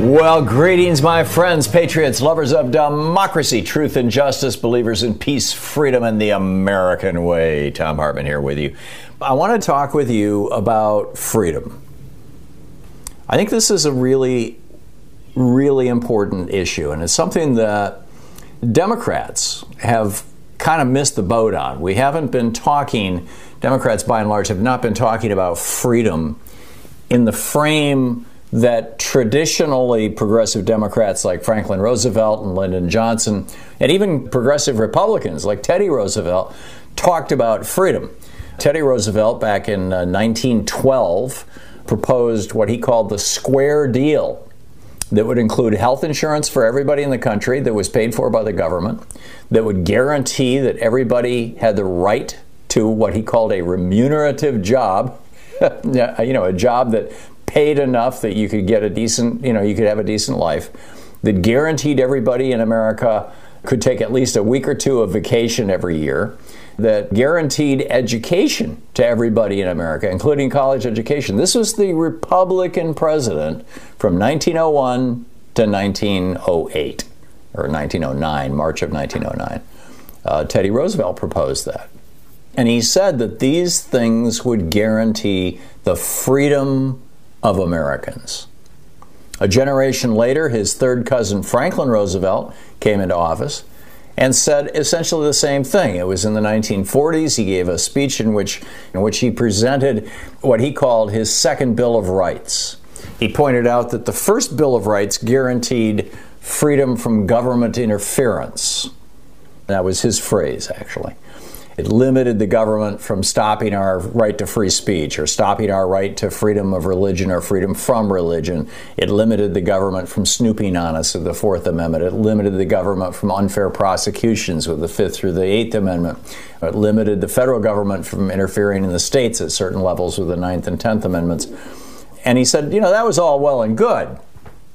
Well, greetings, my friends, patriots, lovers of democracy, truth and justice, believers in peace, freedom, and the American way. Thom Hartmann here with you. I want to talk with you about freedom. I think this is a really, really important issue, and it's something that Democrats have kind of missed the boat on. We haven't been talking, Democrats by and large have not been talking about freedom in the frame that traditionally progressive Democrats like Franklin Roosevelt and Lyndon Johnson, and even progressive Republicans like Teddy Roosevelt, talked about freedom. Teddy Roosevelt, back in uh, 1912, proposed what he called the square deal that would include health insurance for everybody in the country that was paid for by the government, that would guarantee that everybody had the right to what he called a remunerative job, you know, a job that paid enough that you could get a decent, you know, you could have a decent life, that guaranteed everybody in America could take at least a week or two of vacation every year, that guaranteed education to everybody in America, including college education. This was the Republican president from 1901 to 1908, or 1909, March of 1909. Uh, Teddy Roosevelt proposed that. And he said that these things would guarantee the freedom of Americans. A generation later, his third cousin Franklin Roosevelt came into office and said essentially the same thing. It was in the 1940s. He gave a speech in which, in which he presented what he called his second Bill of Rights. He pointed out that the first Bill of Rights guaranteed freedom from government interference. That was his phrase, actually. It limited the government from stopping our right to free speech or stopping our right to freedom of religion or freedom from religion. It limited the government from snooping on us with the Fourth Amendment. It limited the government from unfair prosecutions with the Fifth through the Eighth Amendment. It limited the federal government from interfering in the states at certain levels with the Ninth and Tenth Amendments. And he said, you know, that was all well and good.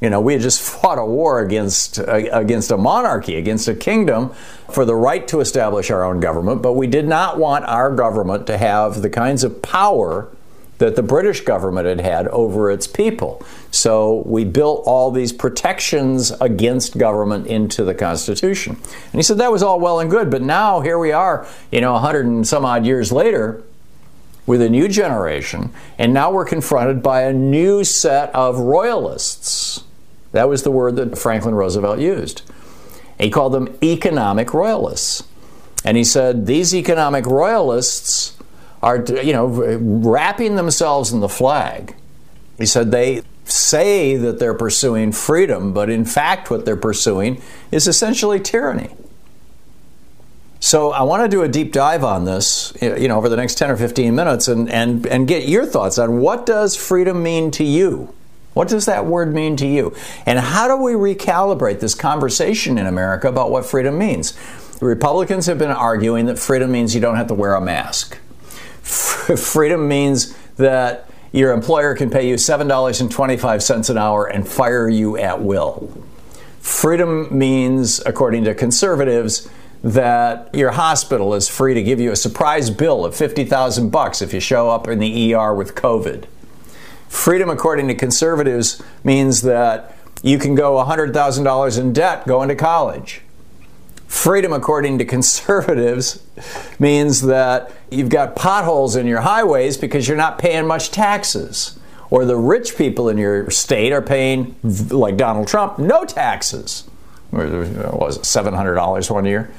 You know, we had just fought a war against uh, against a monarchy, against a kingdom, for the right to establish our own government, but we did not want our government to have the kinds of power that the British government had had over its people. So we built all these protections against government into the Constitution. And he said that was all well and good, but now here we are, you know, 100 and some odd years later, with a new generation, and now we're confronted by a new set of royalists. That was the word that Franklin Roosevelt used. He called them economic royalists. And he said these economic royalists are, you know, wrapping themselves in the flag. He said they say that they're pursuing freedom, but in fact, what they're pursuing is essentially tyranny. So I want to do a deep dive on this, you know, over the next 10 or 15 minutes and, and, and get your thoughts on what does freedom mean to you? What does that word mean to you? And how do we recalibrate this conversation in America about what freedom means? The Republicans have been arguing that freedom means you don't have to wear a mask. freedom means that your employer can pay you $7.25 an hour and fire you at will. freedom means, according to conservatives, that your hospital is free to give you a surprise bill of 50,000 bucks if you show up in the ER with COVID. Freedom, according to conservatives, means that you can go $100,000 in debt going to college. Freedom, according to conservatives, means that you've got potholes in your highways because you're not paying much taxes. Or the rich people in your state are paying, like Donald Trump, no taxes. Or was it $700 one year?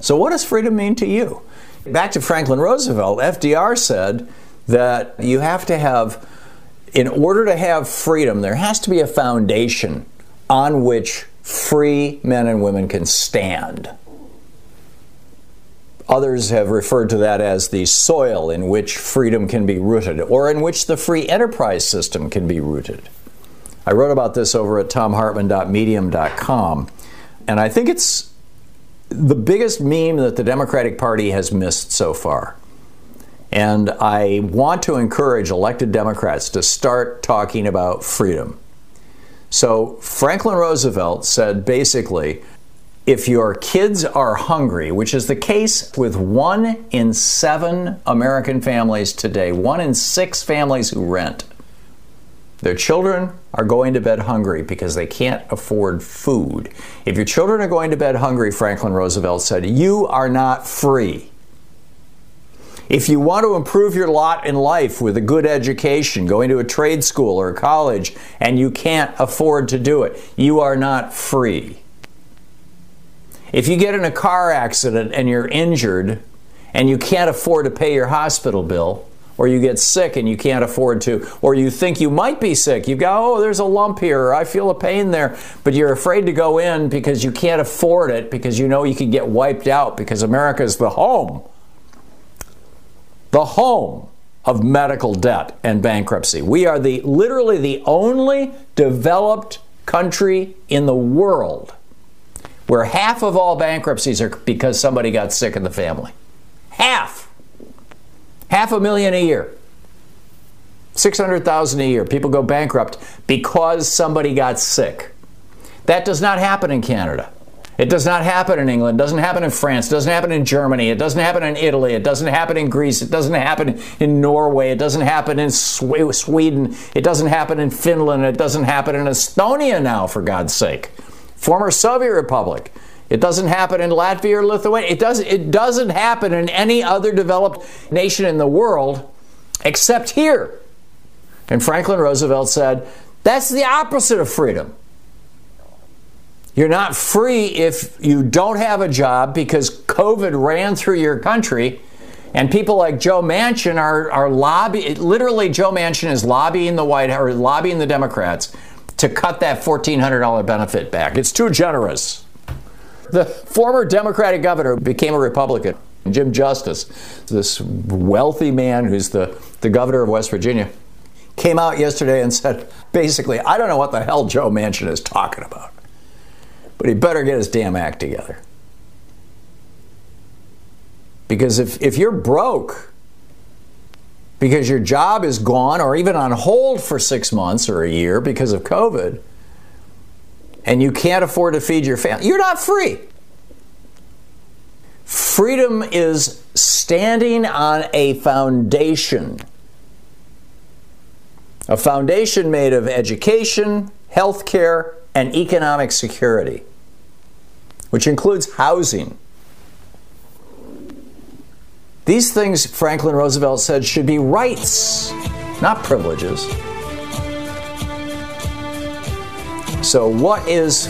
So, what does freedom mean to you? Back to Franklin Roosevelt, FDR said that you have to have, in order to have freedom, there has to be a foundation on which free men and women can stand. Others have referred to that as the soil in which freedom can be rooted, or in which the free enterprise system can be rooted. I wrote about this over at thomhartmann.medium.com, and I think it's the biggest meme that the Democratic Party has missed so far. And I want to encourage elected Democrats to start talking about freedom. So, Franklin Roosevelt said basically, if your kids are hungry, which is the case with one in seven American families today, one in six families who rent, their children are going to bed hungry because they can't afford food. If your children are going to bed hungry, Franklin Roosevelt said, you are not free. If you want to improve your lot in life with a good education, going to a trade school or a college, and you can't afford to do it, you are not free. If you get in a car accident and you're injured and you can't afford to pay your hospital bill, or you get sick and you can't afford to, or you think you might be sick. You go, oh, there's a lump here, or I feel a pain there, but you're afraid to go in because you can't afford it because you know you could get wiped out because America is the home, the home of medical debt and bankruptcy. We are the literally the only developed country in the world where half of all bankruptcies are because somebody got sick in the family. Half. Half a million a year. 600,000 a year. People go bankrupt because somebody got sick. That does not happen in Canada. It does not happen in England. Doesn't happen in France. Doesn't happen in Germany. It doesn't happen in Italy. It doesn't happen in Greece. It doesn't happen in Norway. It doesn't happen in Sweden. It doesn't happen in Finland. It doesn't happen in Estonia now, for God's sake. Former Soviet Republic. It doesn't happen in Latvia or Lithuania. It doesn't, it doesn't happen in any other developed nation in the world except here. And Franklin Roosevelt said, that's the opposite of freedom. You're not free if you don't have a job because COVID ran through your country. And people like Joe Manchin are, are lobbying, literally, Joe Manchin is lobbying the White House, lobbying the Democrats to cut that $1,400 benefit back. It's too generous. The former Democratic governor became a Republican, Jim Justice, this wealthy man who's the, the governor of West Virginia, came out yesterday and said, basically, I don't know what the hell Joe Manchin is talking about, but he better get his damn act together. Because if, if you're broke because your job is gone or even on hold for six months or a year because of COVID, and you can't afford to feed your family, you're not free. Freedom is standing on a foundation. A foundation made of education, health care, and economic security, which includes housing. These things, Franklin Roosevelt said, should be rights, not privileges. So, what is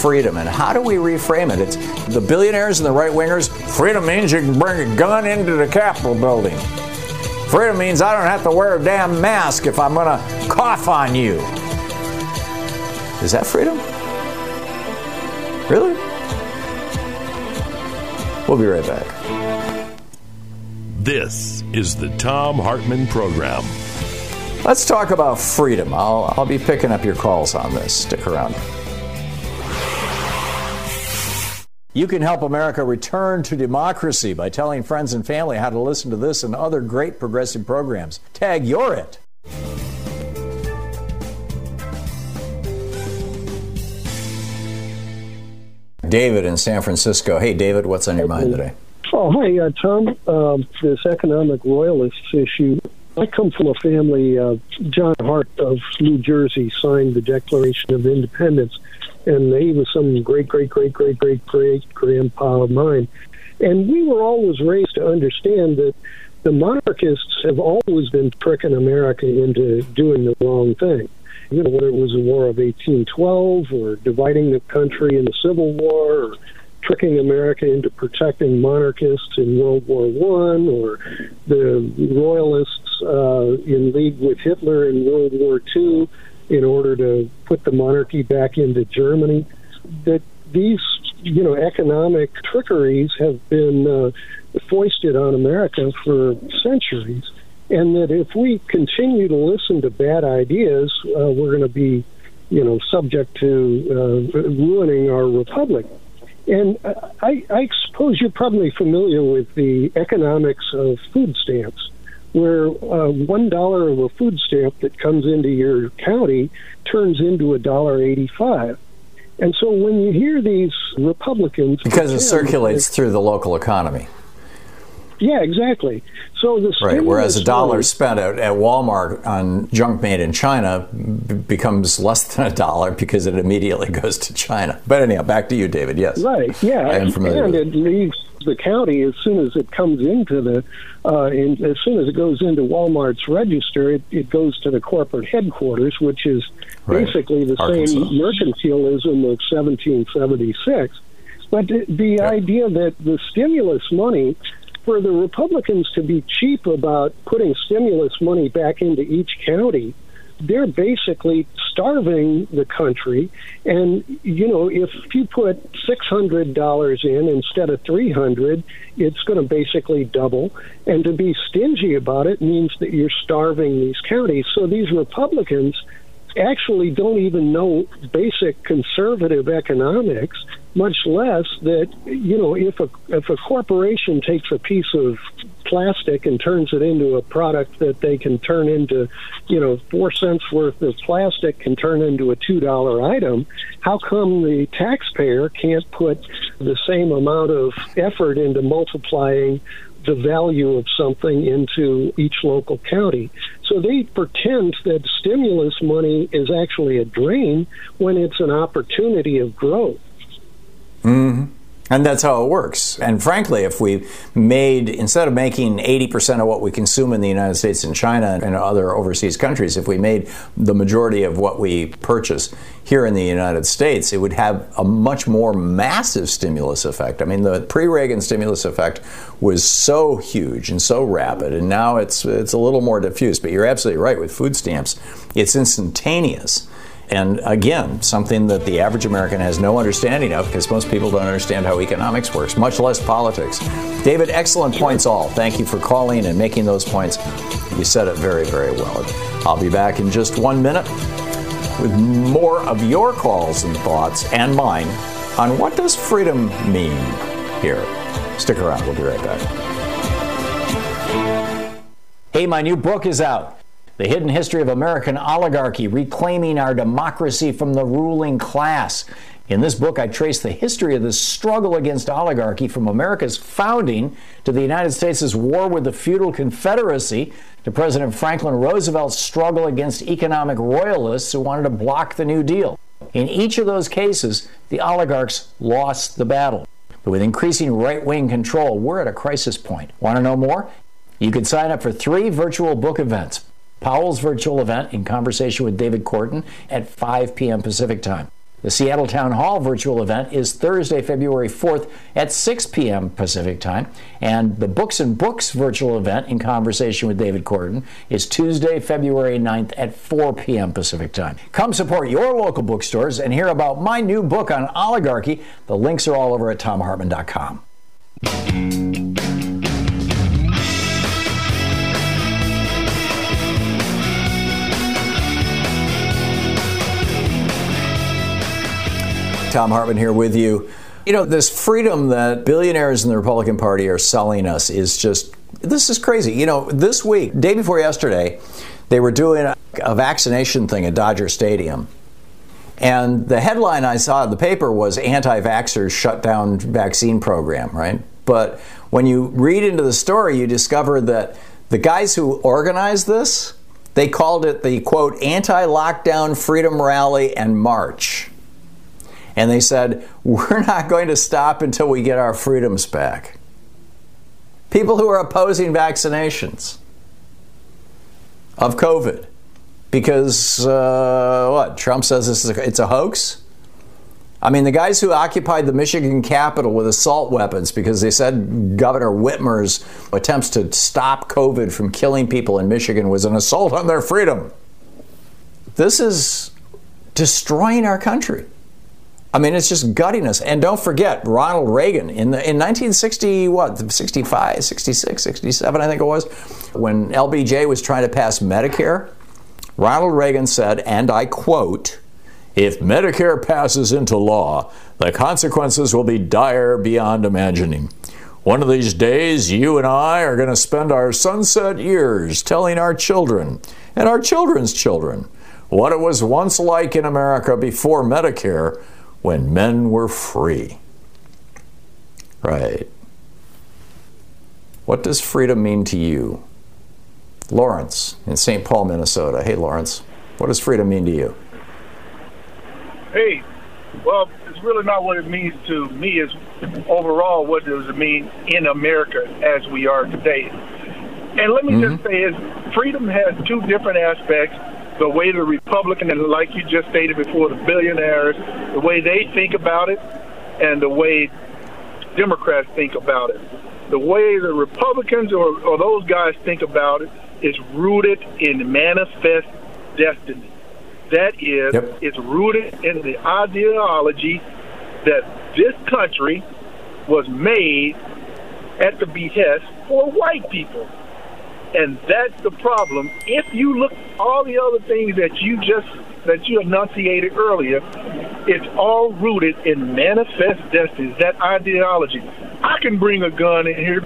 freedom and how do we reframe it? It's the billionaires and the right wingers. Freedom means you can bring a gun into the Capitol building. Freedom means I don't have to wear a damn mask if I'm going to cough on you. Is that freedom? Really? We'll be right back. This is the Thom Hartmann Program. Let's talk about freedom. I'll, I'll be picking up your calls on this. Stick around. You can help America return to democracy by telling friends and family how to listen to this and other great progressive programs. Tag You're It. David in San Francisco. Hey, David, what's on your mind today? Oh, hi, uh, Tom. Um, this economic royalists issue. I come from a family. Uh, John Hart of New Jersey signed the Declaration of Independence, and he was some great, great, great, great, great, great grandpa of mine. And we were always raised to understand that the monarchists have always been tricking America into doing the wrong thing. You know, whether it was the War of 1812 or dividing the country in the Civil War or tricking America into protecting monarchists in World War One, or the royalists uh, in league with Hitler in World War Two in order to put the monarchy back into Germany. That these, you know, economic trickeries have been uh, foisted on America for centuries, and that if we continue to listen to bad ideas, uh, we're going to be, you know, subject to uh, ruining our republic. And I, I suppose you're probably familiar with the economics of food stamps, where uh, one dollar of a food stamp that comes into your county turns into a dollar eighty-five. And so when you hear these Republicans, because it circulates through the local economy. Yeah, exactly. So the right, whereas a dollar spent at, at, Walmart on junk made in China b- becomes less than a dollar because it immediately goes to China. But anyhow, back to you, David. Yes, right. Yeah, I am familiar. And it leaves the county as soon as it comes into the, uh, in, as soon as it goes into Walmart's register, it, it goes to the corporate headquarters, which is right. basically the Arkansas. same mercantilism of 1776. But the, the idea that the stimulus money for the Republicans to be cheap about putting stimulus money back into each county, they're basically starving the country. And you know, if you put six hundred dollars in instead of three hundred, it's going to basically double. And to be stingy about it means that you're starving these counties. So these Republicans actually don't even know basic conservative economics, much less that you know if a if a corporation takes a piece of plastic and turns it into a product that they can turn into, you know, four cents worth of plastic can turn into a two dollar item. How come the taxpayer can't put the same amount of effort into multiplying the value of something into each local county. So they pretend that stimulus money is actually a drain when it's an opportunity of growth. Mm-hmm. And that's how it works. And frankly, if we made, instead of making 80% of what we consume in the United States and China and other overseas countries, if we made the majority of what we purchase here in the United States, it would have a much more massive stimulus effect. I mean, the pre Reagan stimulus effect was so huge and so rapid, and now it's, it's a little more diffuse. But you're absolutely right with food stamps, it's instantaneous. And again, something that the average American has no understanding of because most people don't understand how economics works, much less politics. David, excellent points all. Thank you for calling and making those points. You said it very, very well. I'll be back in just one minute with more of your calls and thoughts and mine on what does freedom mean here. Stick around, we'll be right back. Hey, my new book is out. The Hidden History of American Oligarchy Reclaiming Our Democracy from the Ruling Class. In this book, I trace the history of the struggle against oligarchy from America's founding to the United States' war with the feudal confederacy to President Franklin Roosevelt's struggle against economic royalists who wanted to block the New Deal. In each of those cases, the oligarchs lost the battle. But with increasing right wing control, we're at a crisis point. Want to know more? You can sign up for three virtual book events. Powell's virtual event in conversation with David Korten at 5 p.m. Pacific Time. The Seattle Town Hall virtual event is Thursday, February 4th at 6 p.m. Pacific Time. And the Books and Books virtual event in conversation with David Korten is Tuesday, February 9th at 4 p.m. Pacific Time. Come support your local bookstores and hear about my new book on oligarchy. The links are all over at thomhartmann.com. Thom Hartmann here with you. You know, this freedom that billionaires in the Republican Party are selling us is just, this is crazy. You know, this week, day before yesterday, they were doing a, vaccination thing at Dodger Stadium. And the headline I saw in the paper was anti vaxxers shut down vaccine program, right? But when you read into the story, you discover that the guys who organized this, they called it the quote, anti lockdown freedom rally and march. And they said, we're not going to stop until we get our freedoms back. People who are opposing vaccinations of COVID because uh, what Trump says this is a, it's a hoax. I mean, the guys who occupied the Michigan Capitol with assault weapons because they said Governor Whitmer's attempts to stop COVID from killing people in Michigan was an assault on their freedom. This is destroying our country. I mean, it's just guttiness. And don't forget, Ronald Reagan in, the, in 1960, what, 65, 66, 67, I think it was, when LBJ was trying to pass Medicare, Ronald Reagan said, and I quote, if Medicare passes into law, the consequences will be dire beyond imagining. One of these days, you and I are going to spend our sunset years telling our children and our children's children what it was once like in America before Medicare when men were free. Right. What does freedom mean to you? Lawrence in St. Paul, Minnesota. Hey, Lawrence, what does freedom mean to you? Hey, well, it's really not what it means to me. Is overall what does it mean in America as we are today? And let me mm-hmm. just say, is freedom has two different aspects. The way the Republican and like you just stated before, the billionaires, the way they think about it, and the way Democrats think about it. The way the Republicans or, or those guys think about it is rooted in manifest destiny. That is, yep. it's rooted in the ideology that this country was made at the behest for white people. And that's the problem. If you look all the other things that you just that you enunciated earlier, it's all rooted in manifest destiny, that ideology. I can bring a gun in here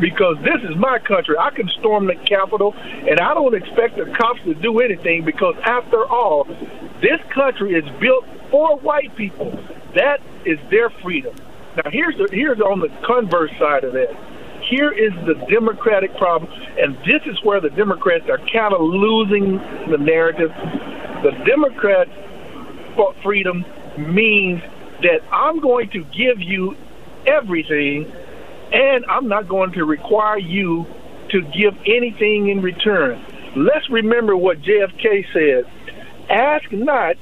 because this is my country. I can storm the Capitol, and I don't expect the cops to do anything because, after all, this country is built for white people. That is their freedom. Now, here's the, here's on the converse side of that. Here is the Democratic problem, and this is where the Democrats are kind of losing the narrative. The Democrat freedom means that I'm going to give you everything and I'm not going to require you to give anything in return. Let's remember what JFK said ask not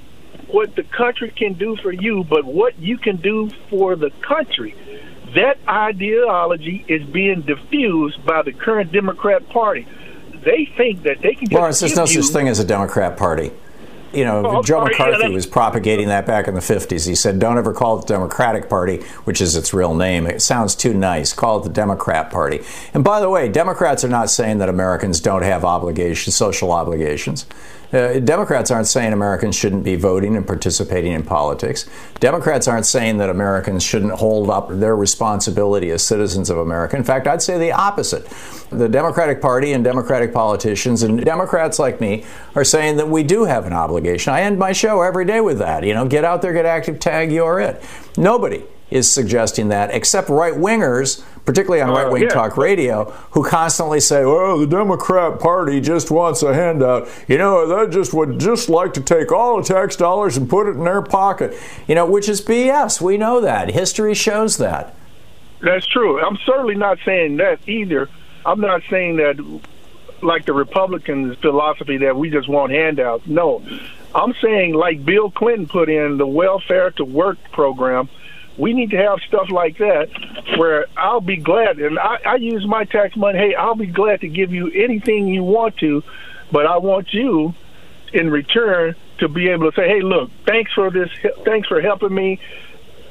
what the country can do for you, but what you can do for the country. That ideology is being diffused by the current Democrat Party. They think that they can. Lawrence, there's no such thing as a Democrat Party you know, oh, Joe sorry, McCarthy yeah, was propagating that back in the 50s. He said, don't ever call it the Democratic Party, which is its real name. It sounds too nice. Call it the Democrat Party. And by the way, Democrats are not saying that Americans don't have obligations, social obligations. Uh, Democrats aren't saying Americans shouldn't be voting and participating in politics. Democrats aren't saying that Americans shouldn't hold up their responsibility as citizens of America. In fact, I'd say the opposite. The Democratic Party and Democratic politicians and Democrats like me are saying that we do have an obligation. I end my show every day with that. You know, get out there, get active, tag, you're it. Nobody is suggesting that, except right wingers, particularly on uh, right wing yeah. talk radio, who constantly say, "Well, the Democrat Party just wants a handout." You know, they just would just like to take all the tax dollars and put it in their pocket. You know, which is BS. We know that. History shows that. That's true. I'm certainly not saying that either. I'm not saying that like the Republicans' philosophy that we just want handouts. No. I'm saying like Bill Clinton put in the welfare to work program we need to have stuff like that where I'll be glad, and I, I use my tax money. Hey, I'll be glad to give you anything you want to, but I want you in return to be able to say, hey, look, thanks for this, thanks for helping me.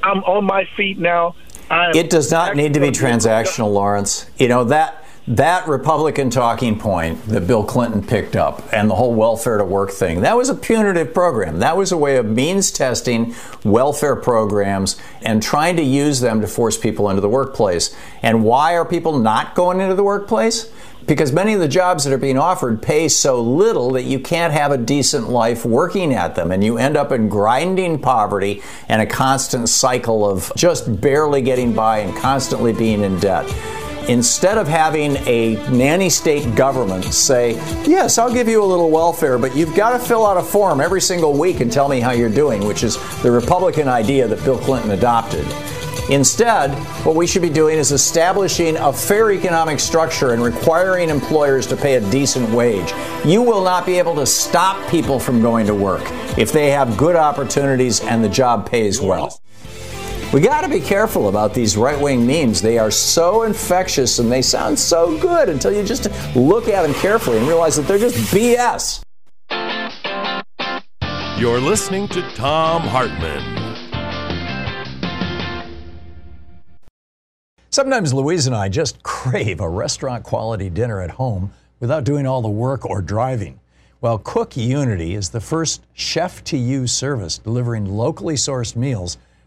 I'm on my feet now. It does not need to be transactional, Lawrence. You know that that Republican talking point that Bill Clinton picked up and the whole welfare to work thing, that was a punitive program. That was a way of means testing welfare programs and trying to use them to force people into the workplace. And why are people not going into the workplace? because many of the jobs that are being offered pay so little that you can't have a decent life working at them. And you end up in grinding poverty and a constant cycle of just barely getting by and constantly being in debt. Instead of having a nanny state government say, Yes, I'll give you a little welfare, but you've got to fill out a form every single week and tell me how you're doing, which is the Republican idea that Bill Clinton adopted. Instead, what we should be doing is establishing a fair economic structure and requiring employers to pay a decent wage. You will not be able to stop people from going to work if they have good opportunities and the job pays well. We got to be careful about these right wing memes. They are so infectious and they sound so good until you just look at them carefully and realize that they're just BS. You're listening to Thom Hartmann. Sometimes Louise and I just crave a restaurant quality dinner at home without doing all the work or driving. Well, Cook Unity is the first chef to you service delivering locally sourced meals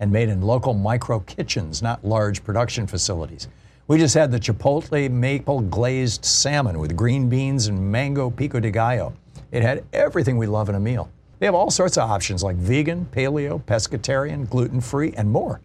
and made in local micro kitchens, not large production facilities. We just had the Chipotle maple glazed salmon with green beans and mango pico de gallo. It had everything we love in a meal. They have all sorts of options like vegan, paleo, pescatarian, gluten free, and more.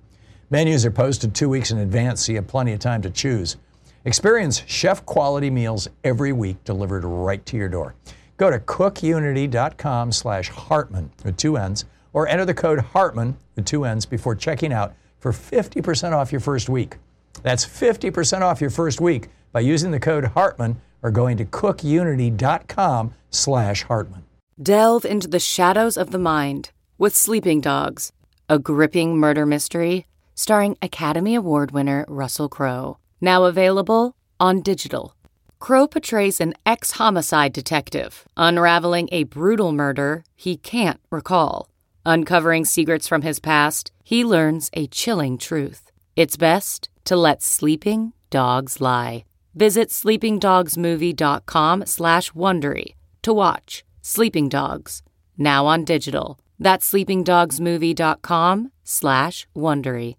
Menus are posted two weeks in advance, so you have plenty of time to choose. Experience chef quality meals every week delivered right to your door. Go to cookunity.com slash Hartmann with two N's or enter the code Hartmann with two N's before checking out for 50% off your first week. That's 50% off your first week by using the code Hartmann or going to cookunity.com slash Hartmann. Delve into the shadows of the mind with Sleeping Dogs, a gripping murder mystery starring Academy Award winner Russell Crowe. Now available on digital. Crowe portrays an ex homicide detective unraveling a brutal murder he can't recall. Uncovering secrets from his past, he learns a chilling truth. It's best to let sleeping dogs lie. Visit sleepingdogsmovie.com slash Wondery to watch Sleeping Dogs, now on digital. That's sleepingdogsmovie.com slash Wondery.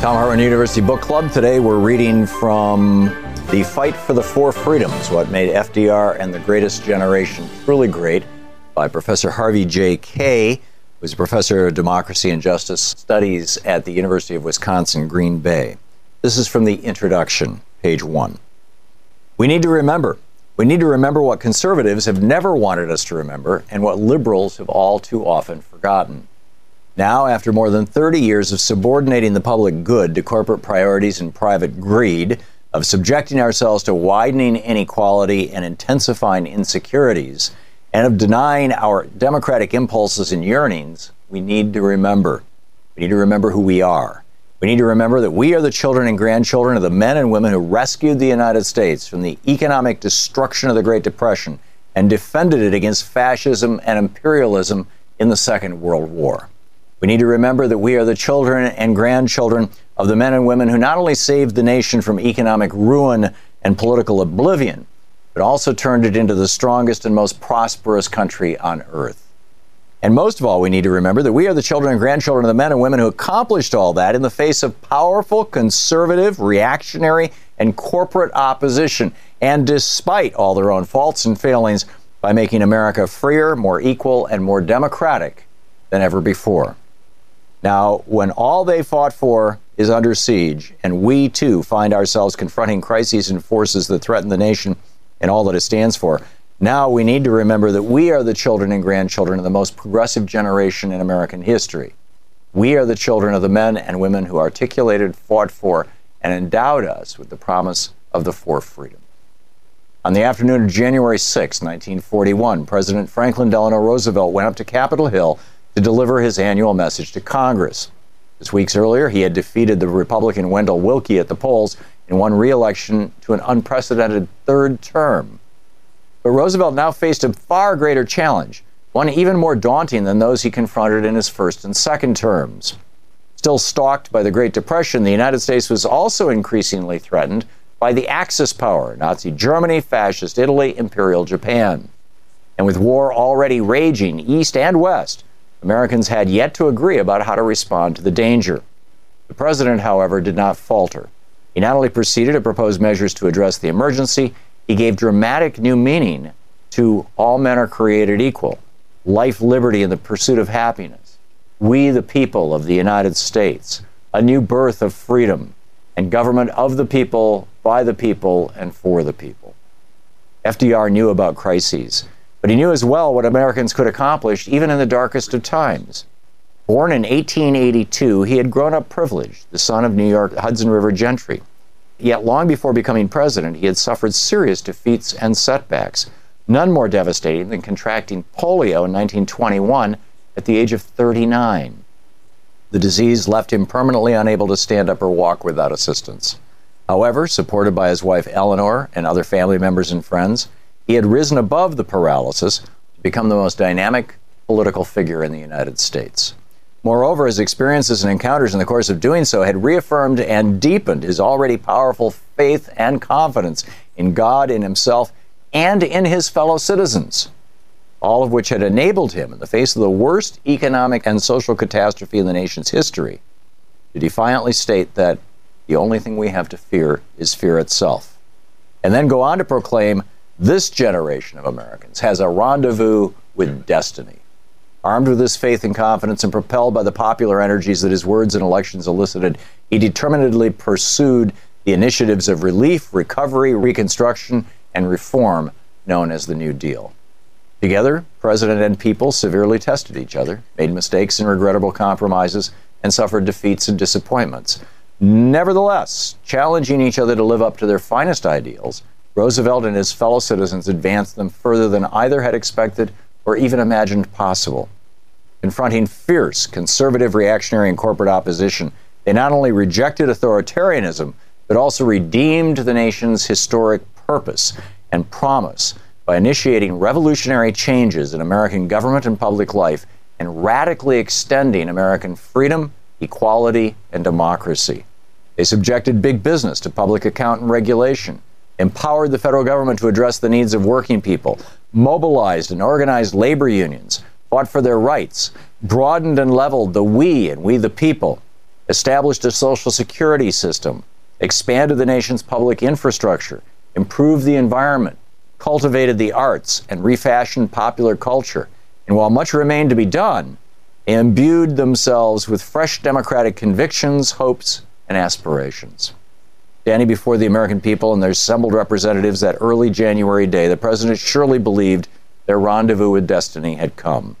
Thom Hartmann University Book Club. Today we're reading from The Fight for the Four Freedoms What Made FDR and the Greatest Generation Truly Great by Professor Harvey J. Kaye, who's a professor of democracy and justice studies at the University of Wisconsin Green Bay. This is from the introduction, page one. We need to remember. We need to remember what conservatives have never wanted us to remember and what liberals have all too often forgotten. Now, after more than 30 years of subordinating the public good to corporate priorities and private greed, of subjecting ourselves to widening inequality and intensifying insecurities, and of denying our democratic impulses and yearnings, we need to remember. We need to remember who we are. We need to remember that we are the children and grandchildren of the men and women who rescued the United States from the economic destruction of the Great Depression and defended it against fascism and imperialism in the Second World War. We need to remember that we are the children and grandchildren of the men and women who not only saved the nation from economic ruin and political oblivion, but also turned it into the strongest and most prosperous country on earth. And most of all, we need to remember that we are the children and grandchildren of the men and women who accomplished all that in the face of powerful, conservative, reactionary, and corporate opposition, and despite all their own faults and failings, by making America freer, more equal, and more democratic than ever before. Now, when all they fought for is under siege, and we too find ourselves confronting crises and forces that threaten the nation and all that it stands for, now we need to remember that we are the children and grandchildren of the most progressive generation in American history. We are the children of the men and women who articulated, fought for, and endowed us with the promise of the four freedoms. On the afternoon of January 6, 1941, President Franklin Delano Roosevelt went up to Capitol Hill to deliver his annual message to Congress. Just weeks earlier, he had defeated the Republican Wendell Willkie at the polls and won re election to an unprecedented third term. But Roosevelt now faced a far greater challenge, one even more daunting than those he confronted in his first and second terms. Still stalked by the Great Depression, the United States was also increasingly threatened by the Axis power Nazi Germany, Fascist Italy, Imperial Japan. And with war already raging east and west, Americans had yet to agree about how to respond to the danger. The president, however, did not falter. He not only proceeded to propose measures to address the emergency, he gave dramatic new meaning to all men are created equal, life, liberty, and the pursuit of happiness. We, the people of the United States, a new birth of freedom, and government of the people, by the people, and for the people. FDR knew about crises, but he knew as well what Americans could accomplish even in the darkest of times. Born in 1882, he had grown up privileged, the son of New York Hudson River gentry. Yet long before becoming president, he had suffered serious defeats and setbacks, none more devastating than contracting polio in 1921 at the age of 39. The disease left him permanently unable to stand up or walk without assistance. However, supported by his wife Eleanor and other family members and friends, he had risen above the paralysis to become the most dynamic political figure in the United States. Moreover, his experiences and encounters in the course of doing so had reaffirmed and deepened his already powerful faith and confidence in God, in himself, and in his fellow citizens, all of which had enabled him, in the face of the worst economic and social catastrophe in the nation's history, to defiantly state that the only thing we have to fear is fear itself. And then go on to proclaim this generation of Americans has a rendezvous with destiny. Armed with this faith and confidence and propelled by the popular energies that his words and elections elicited, he determinedly pursued the initiatives of relief, recovery, reconstruction, and reform known as the New Deal. Together, President and people severely tested each other, made mistakes and regrettable compromises, and suffered defeats and disappointments. Nevertheless, challenging each other to live up to their finest ideals, Roosevelt and his fellow citizens advanced them further than either had expected or even imagined possible. Confronting fierce conservative, reactionary, and corporate opposition, they not only rejected authoritarianism, but also redeemed the nation's historic purpose and promise by initiating revolutionary changes in American government and public life and radically extending American freedom, equality, and democracy. They subjected big business to public account and regulation, empowered the federal government to address the needs of working people, mobilized and organized labor unions, fought for their rights, broadened and leveled the we and we the people, established a social security system, expanded the nation's public infrastructure, improved the environment, cultivated the arts, and refashioned popular culture. And while much remained to be done, imbued themselves with fresh democratic convictions, hopes, and aspirations. Standing before the American people and their assembled representatives that early January day, the president surely believed their rendezvous with destiny had come.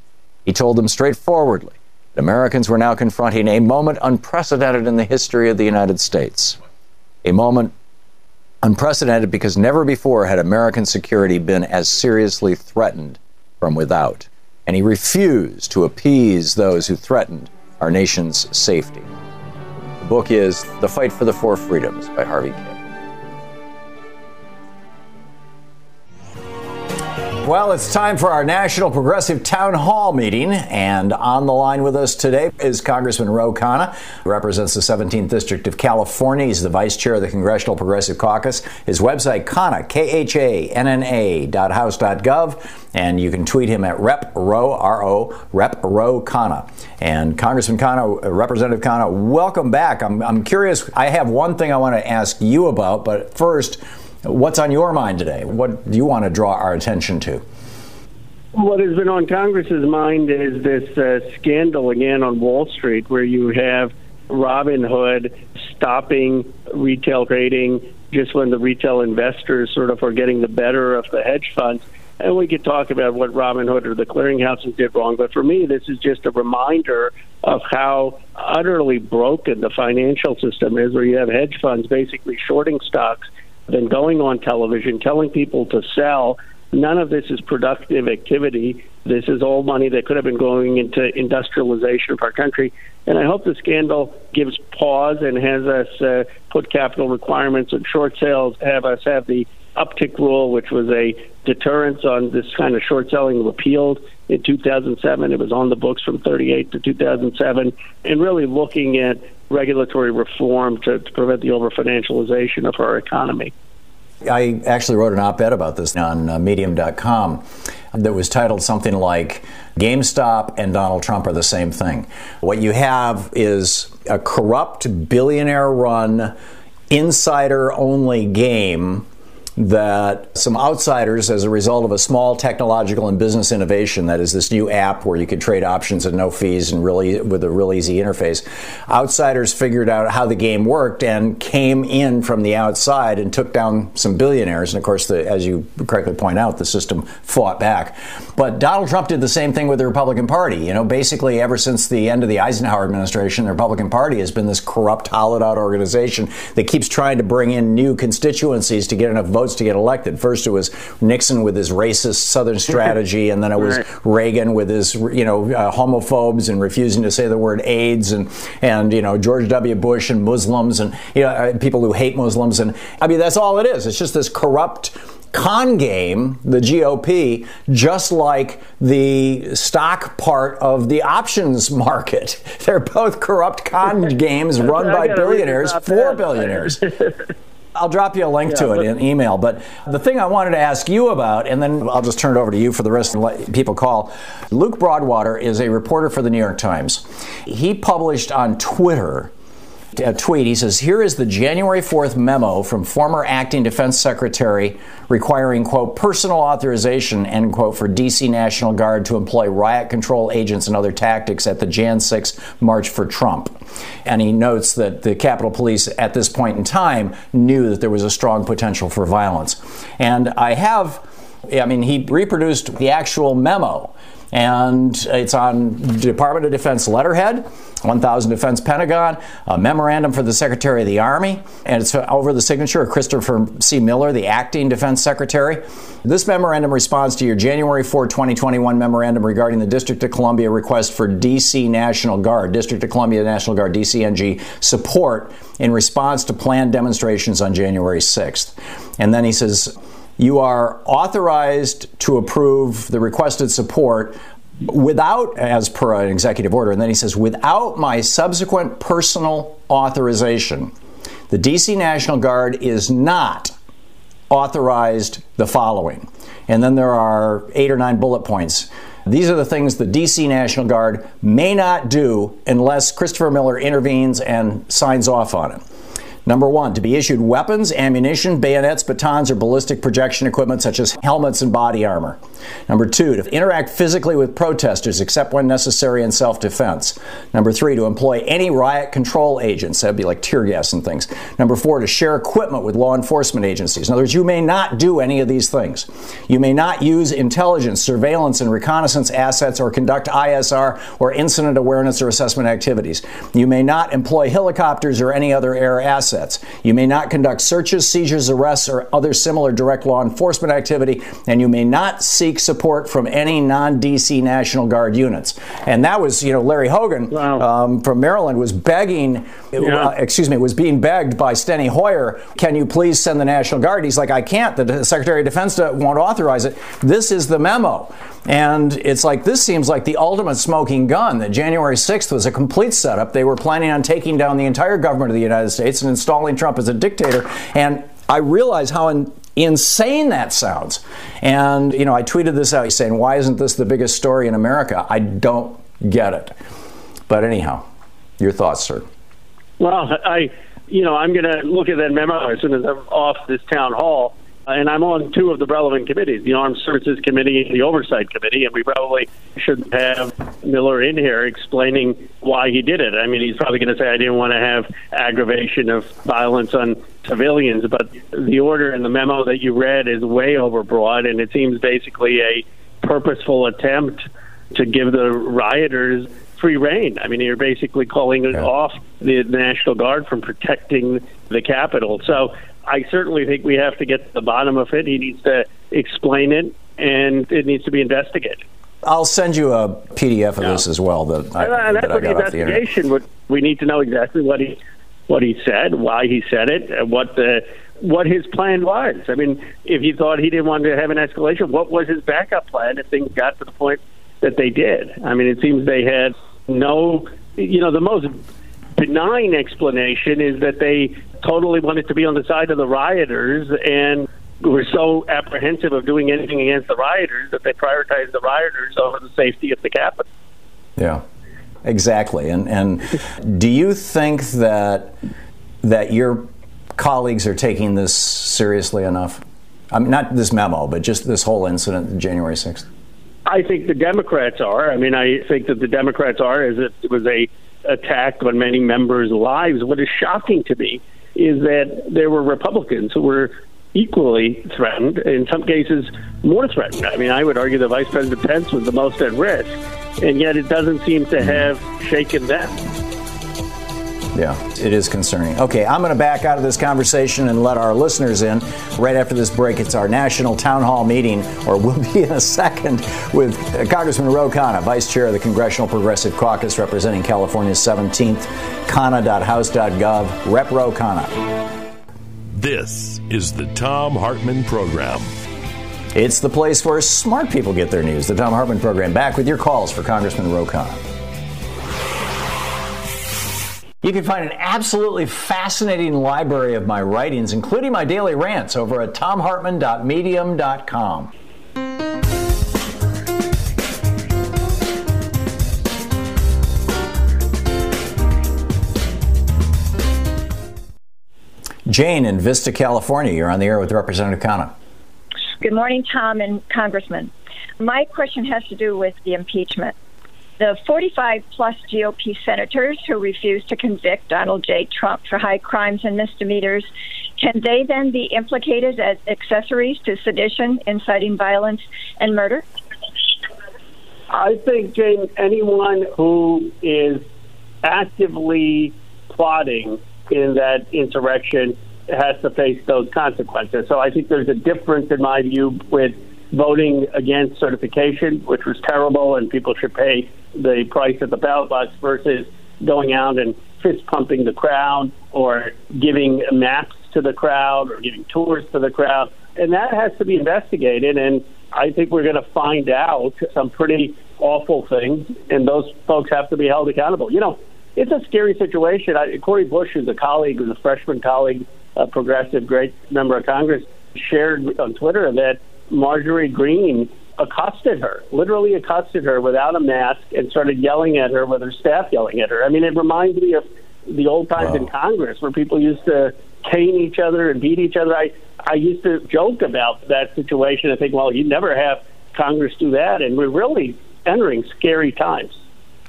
He told them straightforwardly that Americans were now confronting a moment unprecedented in the history of the United States. A moment unprecedented because never before had American security been as seriously threatened from without. And he refused to appease those who threatened our nation's safety book is The Fight for the Four Freedoms by Harvey Kaye. Well, it's time for our National Progressive Town Hall meeting. And on the line with us today is Congressman Ro Khanna, who represents the 17th District of California. He's the vice chair of the Congressional Progressive Caucus. His website, Khanna, K-H-A-N-N-A dot house dot gov. And you can tweet him at Rep Ro, R-O, Rep Ro Khanna. And Congressman Khanna, Representative Khanna, welcome back. I'm, I'm curious. I have one thing I want to ask you about, but first, What's on your mind today? What do you want to draw our attention to? What has been on Congress's mind is this uh, scandal again on Wall Street, where you have Robinhood stopping retail trading just when the retail investors sort of are getting the better of the hedge funds. And we could talk about what Robinhood or the clearinghouses did wrong, but for me, this is just a reminder of how utterly broken the financial system is, where you have hedge funds basically shorting stocks then going on television telling people to sell None of this is productive activity. This is all money that could have been going into industrialization of our country. And I hope the scandal gives pause and has us uh, put capital requirements and short sales, have us have the uptick rule, which was a deterrence on this kind of short selling repealed in 2007. It was on the books from 38 to 2007, and really looking at regulatory reform to, to prevent the over financialization of our economy. I actually wrote an op ed about this on uh, medium.com that was titled something like GameStop and Donald Trump are the same thing. What you have is a corrupt, billionaire run, insider only game that some outsiders, as a result of a small technological and business innovation, that is this new app where you could trade options at no fees and really with a real easy interface, outsiders figured out how the game worked and came in from the outside and took down some billionaires. And of course, the, as you correctly point out, the system fought back. But Donald Trump did the same thing with the Republican Party. You know, basically, ever since the end of the Eisenhower administration, the Republican Party has been this corrupt, hollowed out organization that keeps trying to bring in new constituencies to get enough votes votes to get elected. First, it was Nixon with his racist Southern strategy, and then it was right. Reagan with his you know uh, homophobes and refusing to say the word AIDS, and and you know George W. Bush and Muslims and you know uh, people who hate Muslims, and I mean that's all it is. It's just this corrupt con game, the GOP, just like the stock part of the options market. They're both corrupt con games run by billionaires for billionaires. I'll drop you a link yeah, to it in email. But the thing I wanted to ask you about, and then I'll just turn it over to you for the rest and let people call. Luke Broadwater is a reporter for the New York Times. He published on Twitter a tweet. He says, Here is the January 4th memo from former acting defense secretary requiring, quote, personal authorization, end quote, for D.C. National Guard to employ riot control agents and other tactics at the Jan 6 March for Trump. And he notes that the Capitol Police at this point in time knew that there was a strong potential for violence. And I have, I mean, he reproduced the actual memo and it's on Department of Defense letterhead, 1000 Defense Pentagon, a memorandum for the Secretary of the Army, and it's over the signature of Christopher C. Miller, the acting Defense Secretary. This memorandum responds to your January 4, 2021 memorandum regarding the District of Columbia request for DC National Guard, District of Columbia National Guard, DCNG, support in response to planned demonstrations on January 6th. And then he says, you are authorized to approve the requested support without, as per an executive order, and then he says, without my subsequent personal authorization, the DC National Guard is not authorized the following. And then there are eight or nine bullet points. These are the things the DC National Guard may not do unless Christopher Miller intervenes and signs off on it. Number one, to be issued weapons, ammunition, bayonets, batons, or ballistic projection equipment such as helmets and body armor. Number two, to interact physically with protesters except when necessary in self defense. Number three, to employ any riot control agents. That'd be like tear gas and things. Number four, to share equipment with law enforcement agencies. In other words, you may not do any of these things. You may not use intelligence, surveillance, and reconnaissance assets or conduct ISR or incident awareness or assessment activities. You may not employ helicopters or any other air assets assets. You may not conduct searches, seizures, arrests, or other similar direct law enforcement activity, and you may not seek support from any non DC National Guard units. And that was, you know, Larry Hogan wow. um, from Maryland was begging, yeah. uh, excuse me, was being begged by Steny Hoyer, can you please send the National Guard? He's like, I can't. The Secretary of Defense won't authorize it. This is the memo. And it's like, this seems like the ultimate smoking gun that January 6th was a complete setup. They were planning on taking down the entire government of the United States and installing Trump as a dictator. And I realize how in, insane that sounds. And, you know, I tweeted this out saying, why isn't this the biggest story in America? I don't get it. But anyhow, your thoughts, sir. Well, I, you know, I'm going to look at that memo as soon as I'm off this town hall and I'm on two of the relevant committees, the Armed Services Committee and the Oversight Committee, and we probably should have Miller in here explaining why he did it. I mean, he's probably going to say, I didn't want to have aggravation of violence on civilians, but the order and the memo that you read is way overbroad, and it seems basically a purposeful attempt to give the rioters free rein. I mean, you're basically calling yeah. off the National Guard from protecting the Capitol. So I certainly think we have to get to the bottom of it. He needs to explain it, and it needs to be investigated. I'll send you a PDF of this as well. That I, and that's that what the investigation. The we need to know exactly what he what he said, why he said it, and what the what his plan was. I mean, if he thought he didn't want to have an escalation, what was his backup plan if things got to the point that they did? I mean, it seems they had no, you know, the most benign explanation is that they totally wanted to be on the side of the rioters and were so apprehensive of doing anything against the rioters that they prioritized the rioters over the safety of the Capitol. Yeah, exactly. And and do you think that that your colleagues are taking this seriously enough? I mean, not this memo, but just this whole incident, January sixth. I think the Democrats are. I mean, I think that the Democrats are, as if it was a attack on many members' lives. What is shocking to me is that there were Republicans who were equally threatened, in some cases more threatened. I mean, I would argue that Vice President Pence was the most at risk, and yet it doesn't seem to have shaken them. Yeah, it is concerning. Okay, I'm going to back out of this conversation and let our listeners in. Right after this break, it's our national town hall meeting, or we'll be in a second with Congressman Ro Khanna, Vice Chair of the Congressional Progressive Caucus representing California's 17th, Khanna.house.gov. Rep Ro Khanna. This is the Thom Hartmann Program. It's the place where smart people get their news. The Thom Hartmann Program. Back with your calls for Congressman Ro Khanna. You can find an absolutely fascinating library of my writings, including my daily rants, over at thomhartmann.medium.com. Jane in Vista, California. You're on the air with Representative Khanna. Good morning, Thom and Congressman. My question has to do with the impeachment. The 45 plus GOP senators who refused to convict Donald J. Trump for high crimes and misdemeanors, can they then be implicated as accessories to sedition, inciting violence, and murder? I think, Jane, anyone who is actively plotting in that insurrection has to face those consequences. So I think there's a difference, in my view, with voting against certification, which was terrible, and people should pay the price at the ballot box versus going out and fist pumping the crowd or giving maps to the crowd or giving tours to the crowd. And that has to be investigated. And I think we're going to find out some pretty awful things, and those folks have to be held accountable. You know, it's a scary situation. I, Cori Bush is a colleague, who's a freshman colleague, a progressive, great member of Congress, shared on Twitter that Marjorie Greene accosted her, literally accosted her without a mask and started yelling at her with her staff yelling at her. I mean, it reminds me of the old times wow. in Congress where people used to cane each other and beat each other. I, I used to joke about that situation. I think, well, you never have Congress do that. And we're really entering scary times.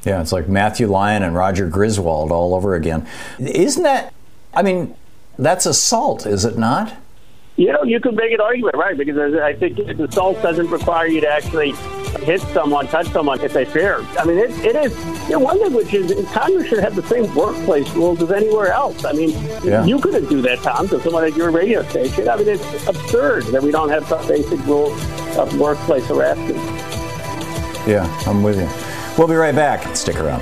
Yeah, it's like Matthew Lyon and Roger Griswold all over again. Isn't that, I mean, that's assault, is it not? You know, you could make an argument, right? Because I think assault doesn't require you to actually hit someone, touch someone if they fear. I mean, it, it is, you know, one thing which is Congress should have the same workplace rules as anywhere else. I mean, yeah. you couldn't do that, Thom, to someone at your radio station. I mean, it's absurd that we don't have some basic rules of workplace harassment. Yeah, I'm with you. We'll be right back. Stick around.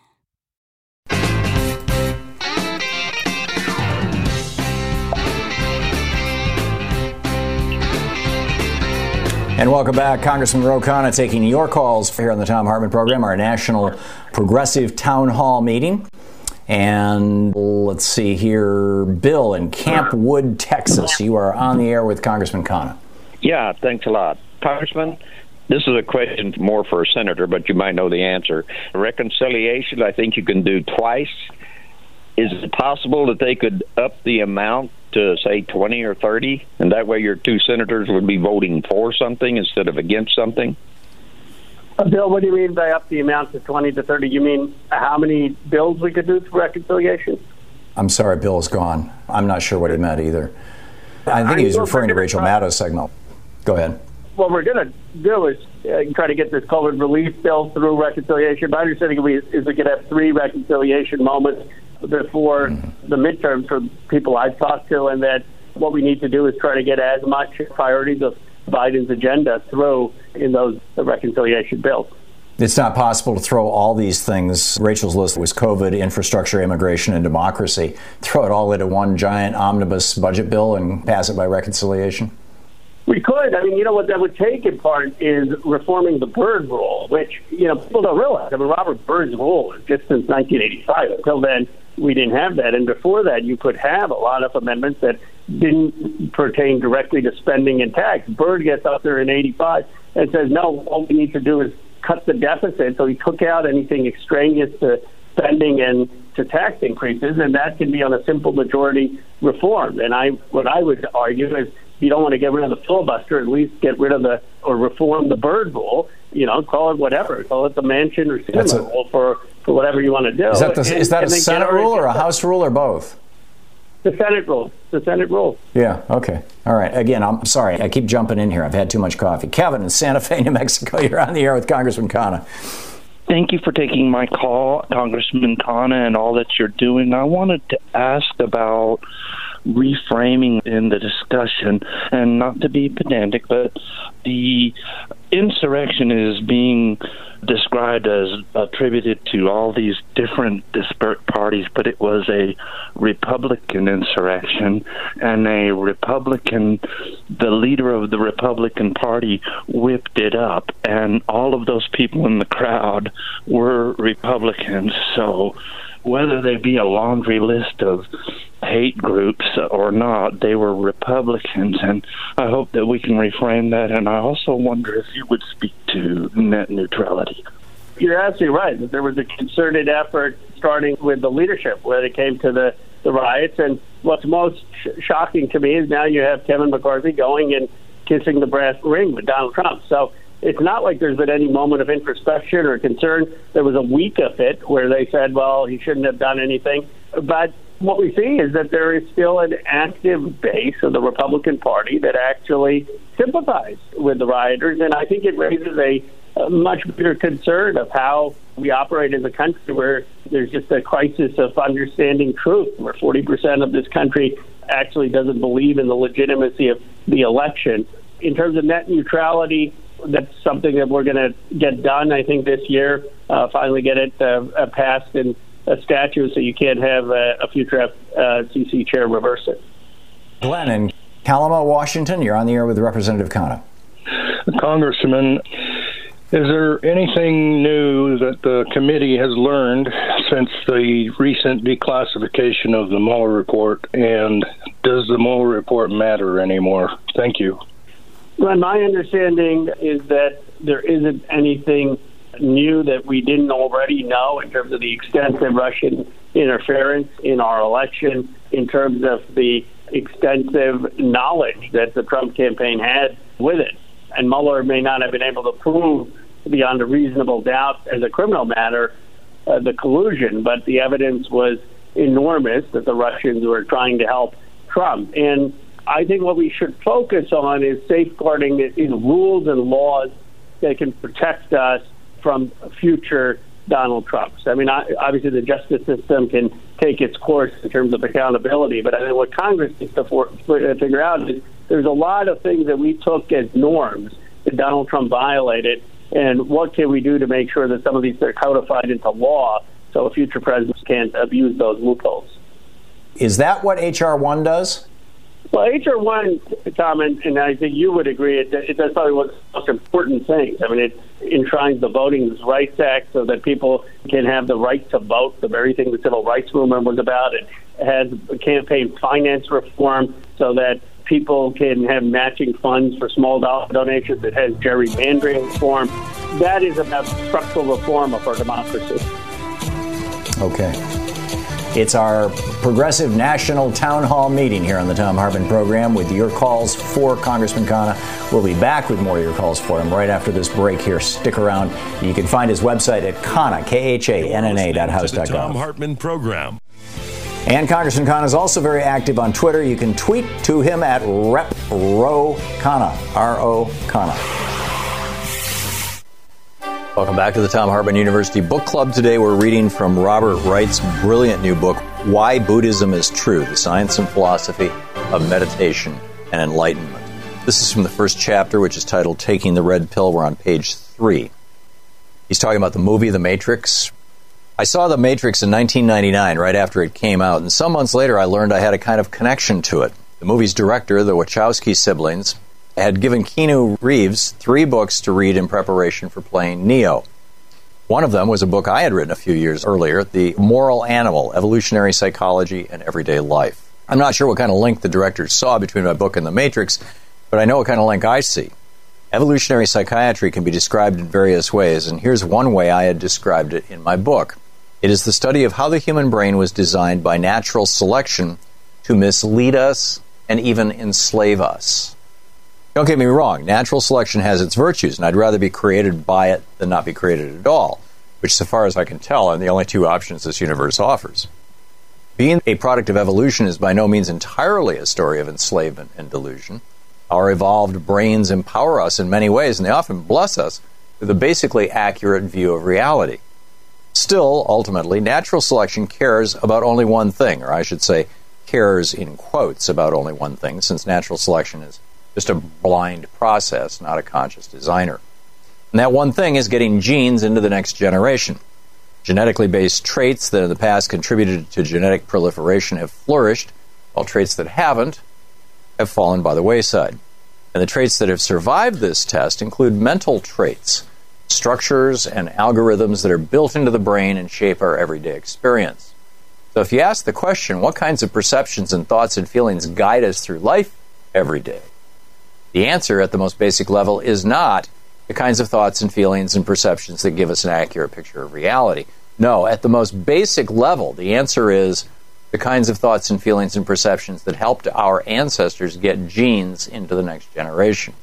And welcome back. Congressman Ro Khanna taking your calls here on the Thom Hartmann program, our national progressive town hall meeting. And let's see here, Bill in Camp Wood, Texas. You are on the air with Congressman Khanna. Yeah, thanks a lot. Congressman, this is a question more for a senator, but you might know the answer. Reconciliation, I think you can do twice. Is it possible that they could up the amount to say 20 or 30 and that way your two senators would be voting for something instead of against something? Uh, bill what do you mean by up the amount to 20 to 30 you mean how many bills we could do through reconciliation? I'm sorry bill's gone. I'm not sure what he meant either. I think he was referring to rachel maddow's segment go ahead. What we're going to do is uh, try to get this COVID relief bill through reconciliation. My understanding is we, is we could have three reconciliation moments before mm-hmm. the midterms for people I've talked to, and that what we need to do is try to get as much priorities of Biden's agenda through in those reconciliation bills. It's not possible to throw all these things. Rachel's list was COVID, infrastructure, immigration, and democracy. Throw it all into one giant omnibus budget bill and pass it by reconciliation? We could. I mean, you know what that would take in part is reforming the Byrd rule, which, you know, people don't realize. I mean, Robert Byrd's rule is just since 1985. Until then, we didn't have that. And before that, you could have a lot of amendments that didn't pertain directly to spending and tax. Byrd gets up there in 85 and says, no, all we need to do is cut the deficit. So he took out anything extraneous to spending and to tax increases, and that can be on a simple majority reform. And I, what I would argue is you don't want to get rid of the filibuster, at least get rid of the or reform the Byrd rule. You know, call it whatever, call it the Manchin or Sinema rule for for whatever you want to do. Is that, the, and, is that a Senate rule or a House rule or both? The Senate rule. The Senate rule. Yeah. Okay. All right. Again, I'm sorry. I keep jumping in here. I've had too much coffee. Kevin in Santa Fe, New Mexico. You're on the air with Congressman Khanna. Thank you for taking my call, Congressman Khanna, and all that you're doing. I wanted to ask about reframing in the discussion, and not to be pedantic, but the insurrection is being described as attributed to all these different disparate parties, but it was a Republican insurrection, and a Republican, the leader of the Republican Party, whipped it up, and all of those people in the crowd were Republicans. So whether they be a laundry list of hate groups or not, they were Republicans, and I hope that we can reframe that. And I also wonder if you would speak to net neutrality. You're absolutely right that there was a concerted effort starting with the leadership when it came to the, the riots. And what's most sh- shocking to me is now you have Kevin McCarthy going and kissing the brass ring with Donald Trump. So it's not like there's been any moment of introspection or concern. There was a week of it where they said, well, he shouldn't have done anything. But what we see is that there is still an active base of the Republican Party that actually sympathize with the rioters. And I think it raises a, a much bigger concern of how we operate in the country where there's just a crisis of understanding truth, where 40% of this country actually doesn't believe in the legitimacy of the election. In terms of net neutrality, that's something that we're going to get done, I think, this year. Uh, finally, get it uh, uh passed in a statute so you can't have a, a future FCC uh, chair reverse it. Glenn in Kalama, Washington, you're on the air with Representative Khanna. Congressman, is there anything new that the committee has learned since the recent declassification of the Mueller report? And does the Mueller report matter anymore? Thank you. Well, my understanding is that there isn't anything new that we didn't already know in terms of the extensive Russian interference in our election, in terms of the extensive knowledge that the Trump campaign had with it. And Mueller may not have been able to prove beyond a reasonable doubt as a criminal matter uh, the collusion, but the evidence was enormous that the Russians were trying to help Trump. And I think what we should focus on is safeguarding the rules and laws that can protect us from future Donald Trumps. I mean, obviously, the justice system can take its course in terms of accountability, but I think what Congress needs to for, for, uh, figure out is there's a lot of things that we took as norms that Donald Trump violated, and what can we do to make sure that some of these are codified into law so a future presidents can't abuse those loopholes? Is that what H.R. 1 does? Well, HR one, Thom, and, and, I think you would agree, it, it does probably one of the most important things. I mean, it enshrines the Voting Rights Act so that people can have the right to vote, the very thing the civil rights movement was about. It has campaign finance reform so that people can have matching funds for small dollar donations. It has gerrymandering reform. That is about structural reform of our democracy. Okay. It's our progressive national town hall meeting here on the Thom Hartmann program with your calls for Congressman Khanna. We'll be back with more of your calls for him right after this break here. Stick around. You can find his website at Khanna, K-H-A-N-N-A dot house dot Thom Hartmann program. And Congressman Khanna is also very active on Twitter. You can tweet to him at Rep Ro Khanna, R-O Khanna. Welcome back to the Thom Hartmann University Book Club. Today we're reading from Robert Wright's brilliant new book, Why Buddhism is True The Science and Philosophy of Meditation and Enlightenment. This is from the first chapter, which is titled Taking the Red Pill. We're on page three. He's talking about the movie The Matrix. I saw The Matrix in 1999, right after it came out, and some months later I learned I had a kind of connection to it. The movie's director, the Wachowski siblings, had given Keanu Reeves three books to read in preparation for playing Neo. One of them was a book I had written a few years earlier, The Moral Animal Evolutionary Psychology and Everyday Life. I'm not sure what kind of link the directors saw between my book and The Matrix, but I know what kind of link I see. Evolutionary psychiatry can be described in various ways, and here's one way I had described it in my book. It is the study of how the human brain was designed by natural selection to mislead us and even enslave us. Don't get me wrong, natural selection has its virtues, and I'd rather be created by it than not be created at all, which, so far as I can tell, are the only two options this universe offers. Being a product of evolution is by no means entirely a story of enslavement and delusion. Our evolved brains empower us in many ways, and they often bless us with a basically accurate view of reality. Still, ultimately, natural selection cares about only one thing, or I should say, cares in quotes about only one thing, since natural selection is just a blind process, not a conscious designer. And that one thing is getting genes into the next generation. Genetically based traits that in the past contributed to genetic proliferation have flourished, while traits that haven't have fallen by the wayside. And the traits that have survived this test include mental traits, structures and algorithms that are built into the brain and shape our everyday experience. So if you ask the question, what kinds of perceptions and thoughts and feelings guide us through life every day? The answer at the most basic level is not the kinds of thoughts and feelings and perceptions that give us an accurate picture of reality. No, at the most basic level, the answer is the kinds of thoughts and feelings and perceptions that helped our ancestors get genes into the next generation.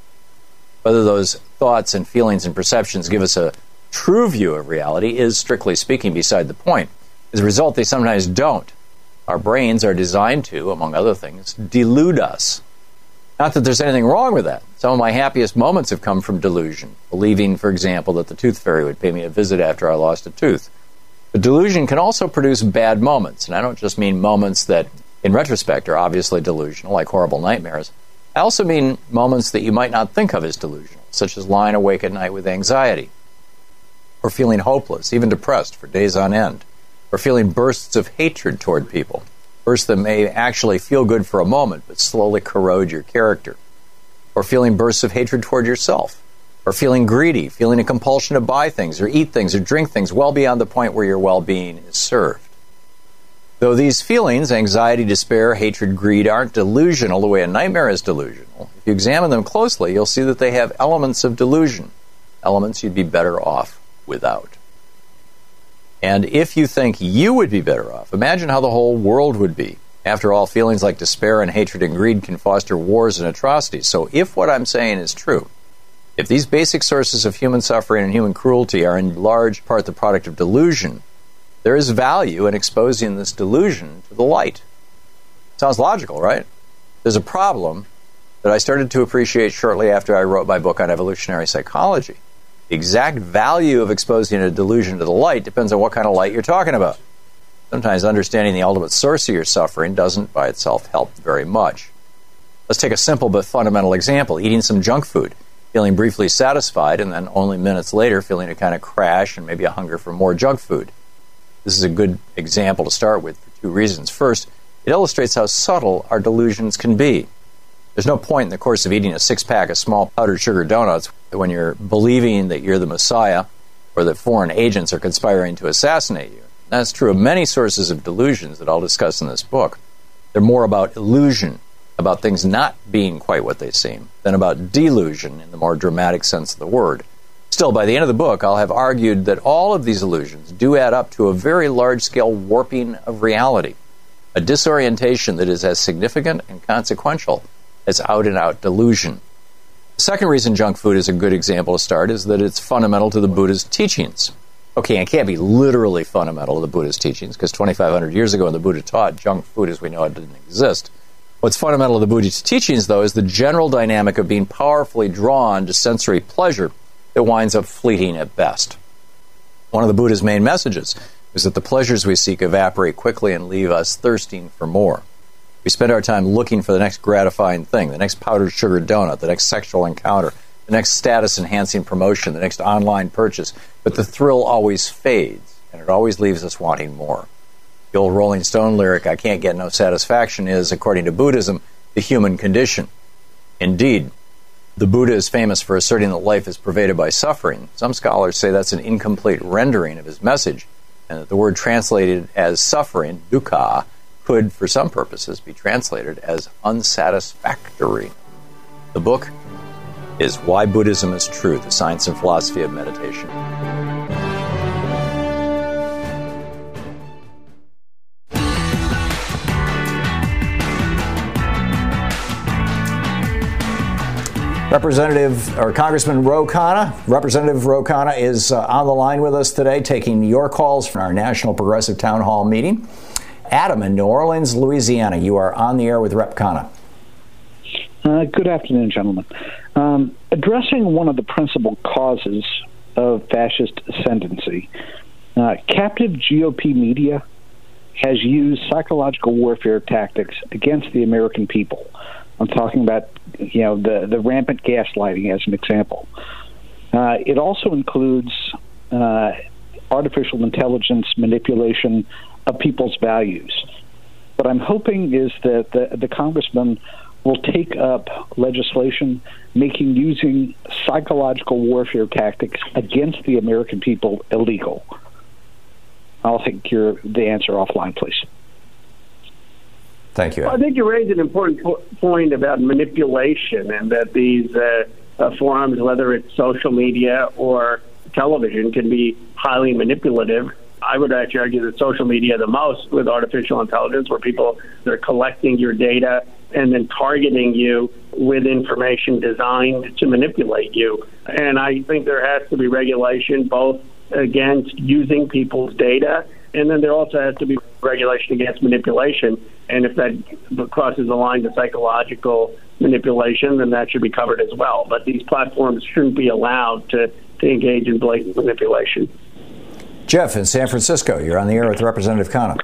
Whether those thoughts and feelings and perceptions give us a true view of reality is, strictly speaking, beside the point. As a result, they sometimes don't. Our brains are designed to, among other things, delude us not that there's anything wrong with that. Some of my happiest moments have come from delusion, believing, for example, that the tooth fairy would pay me a visit after I lost a tooth. But delusion can also produce bad moments, and I don't just mean moments that, in retrospect, are obviously delusional, like horrible nightmares. I also mean moments that you might not think of as delusional, such as lying awake at night with anxiety, or feeling hopeless, even depressed for days on end, or feeling bursts of hatred toward people Bursts that may actually feel good for a moment, but slowly corrode your character. Or feeling bursts of hatred toward yourself. Or feeling greedy, feeling a compulsion to buy things or eat things or drink things well beyond the point where your well being is served. Though these feelings, anxiety, despair, hatred, greed, aren't delusional the way a nightmare is delusional, if you examine them closely, you'll see that they have elements of delusion, elements you'd be better off without. And if you think you would be better off, imagine how the whole world would be. After all, feelings like despair and hatred and greed can foster wars and atrocities. So, if what I'm saying is true, if these basic sources of human suffering and human cruelty are in large part the product of delusion, there is value in exposing this delusion to the light. Sounds logical, right? There's a problem that I started to appreciate shortly after I wrote my book on evolutionary psychology. The exact value of exposing a delusion to the light depends on what kind of light you're talking about. Sometimes understanding the ultimate source of your suffering doesn't by itself help very much. Let's take a simple but fundamental example eating some junk food, feeling briefly satisfied, and then only minutes later feeling a kind of crash and maybe a hunger for more junk food. This is a good example to start with for two reasons. First, it illustrates how subtle our delusions can be. There's no point in the course of eating a six pack of small powdered sugar donuts when you're believing that you're the Messiah or that foreign agents are conspiring to assassinate you. That's true of many sources of delusions that I'll discuss in this book. They're more about illusion, about things not being quite what they seem, than about delusion in the more dramatic sense of the word. Still, by the end of the book, I'll have argued that all of these illusions do add up to a very large scale warping of reality, a disorientation that is as significant and consequential as out and out delusion. The second reason junk food is a good example to start is that it's fundamental to the Buddha's teachings. Okay, it can't be literally fundamental to the Buddha's teachings because 2,500 years ago when the Buddha taught, junk food as we know it didn't exist. What's fundamental to the Buddha's teachings, though, is the general dynamic of being powerfully drawn to sensory pleasure that winds up fleeting at best. One of the Buddha's main messages is that the pleasures we seek evaporate quickly and leave us thirsting for more. We spend our time looking for the next gratifying thing, the next powdered sugar donut, the next sexual encounter, the next status enhancing promotion, the next online purchase, but the thrill always fades, and it always leaves us wanting more. The old Rolling Stone lyric, I can't get no satisfaction, is, according to Buddhism, the human condition. Indeed, the Buddha is famous for asserting that life is pervaded by suffering. Some scholars say that's an incomplete rendering of his message, and that the word translated as suffering, dukkha, could, for some purposes, be translated as unsatisfactory. The book is Why Buddhism is True The Science and Philosophy of Meditation. Representative or Congressman Ro Khanna, Representative Ro Khanna is uh, on the line with us today, taking your calls from our National Progressive Town Hall meeting. Adam in New Orleans, Louisiana, you are on the air with Rep Khanna. Uh, good afternoon, gentlemen. Um, addressing one of the principal causes of fascist ascendancy, uh, captive GOP media has used psychological warfare tactics against the American people. I'm talking about, you know, the the rampant gaslighting as an example. Uh, it also includes uh, artificial intelligence manipulation of people's values. What I'm hoping is that the, the congressman will take up legislation making using psychological warfare tactics against the American people illegal. I'll take your the answer offline, please. Thank you. Well, I think you raised an important po- point about manipulation and that these uh, uh, forums, whether it's social media or television, can be highly manipulative. I would actually argue that social media the most with artificial intelligence, where people they're collecting your data and then targeting you with information designed to manipulate you. And I think there has to be regulation both against using people's data, and then there also has to be regulation against manipulation. And if that crosses the line to psychological manipulation, then that should be covered as well. But these platforms shouldn't be allowed to, to engage in blatant manipulation. Jeff in San Francisco, you're on the air with Representative Khanna.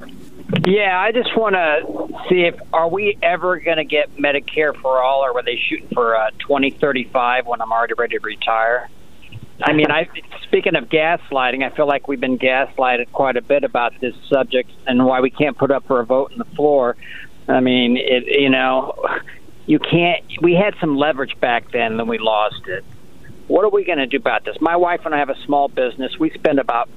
Yeah, I just want to see if are we ever going to get Medicare for all, or were they shooting for uh, 2035 when I'm already ready to retire? I mean, I speaking of gaslighting, I feel like we've been gaslighted quite a bit about this subject and why we can't put up for a vote on the floor. I mean, it you know, you can't. We had some leverage back then, then we lost it. What are we going to do about this? My wife and I have a small business. We spend about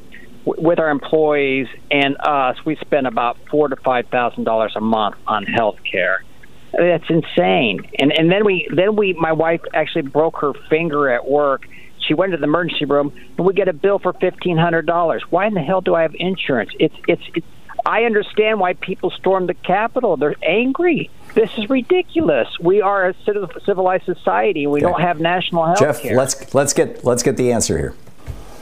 with our employees and us, we spend about four to five thousand dollars a month on health care. That's insane. And and then we then we my wife actually broke her finger at work. She went to the emergency room, and we get a bill for fifteen hundred dollars. Why in the hell do I have insurance? It's it's. it's I understand why people storm the Capitol. They're angry. This is ridiculous. We are a civilized society. We okay. don't have national health Jeff, let's let's get let's get the answer here.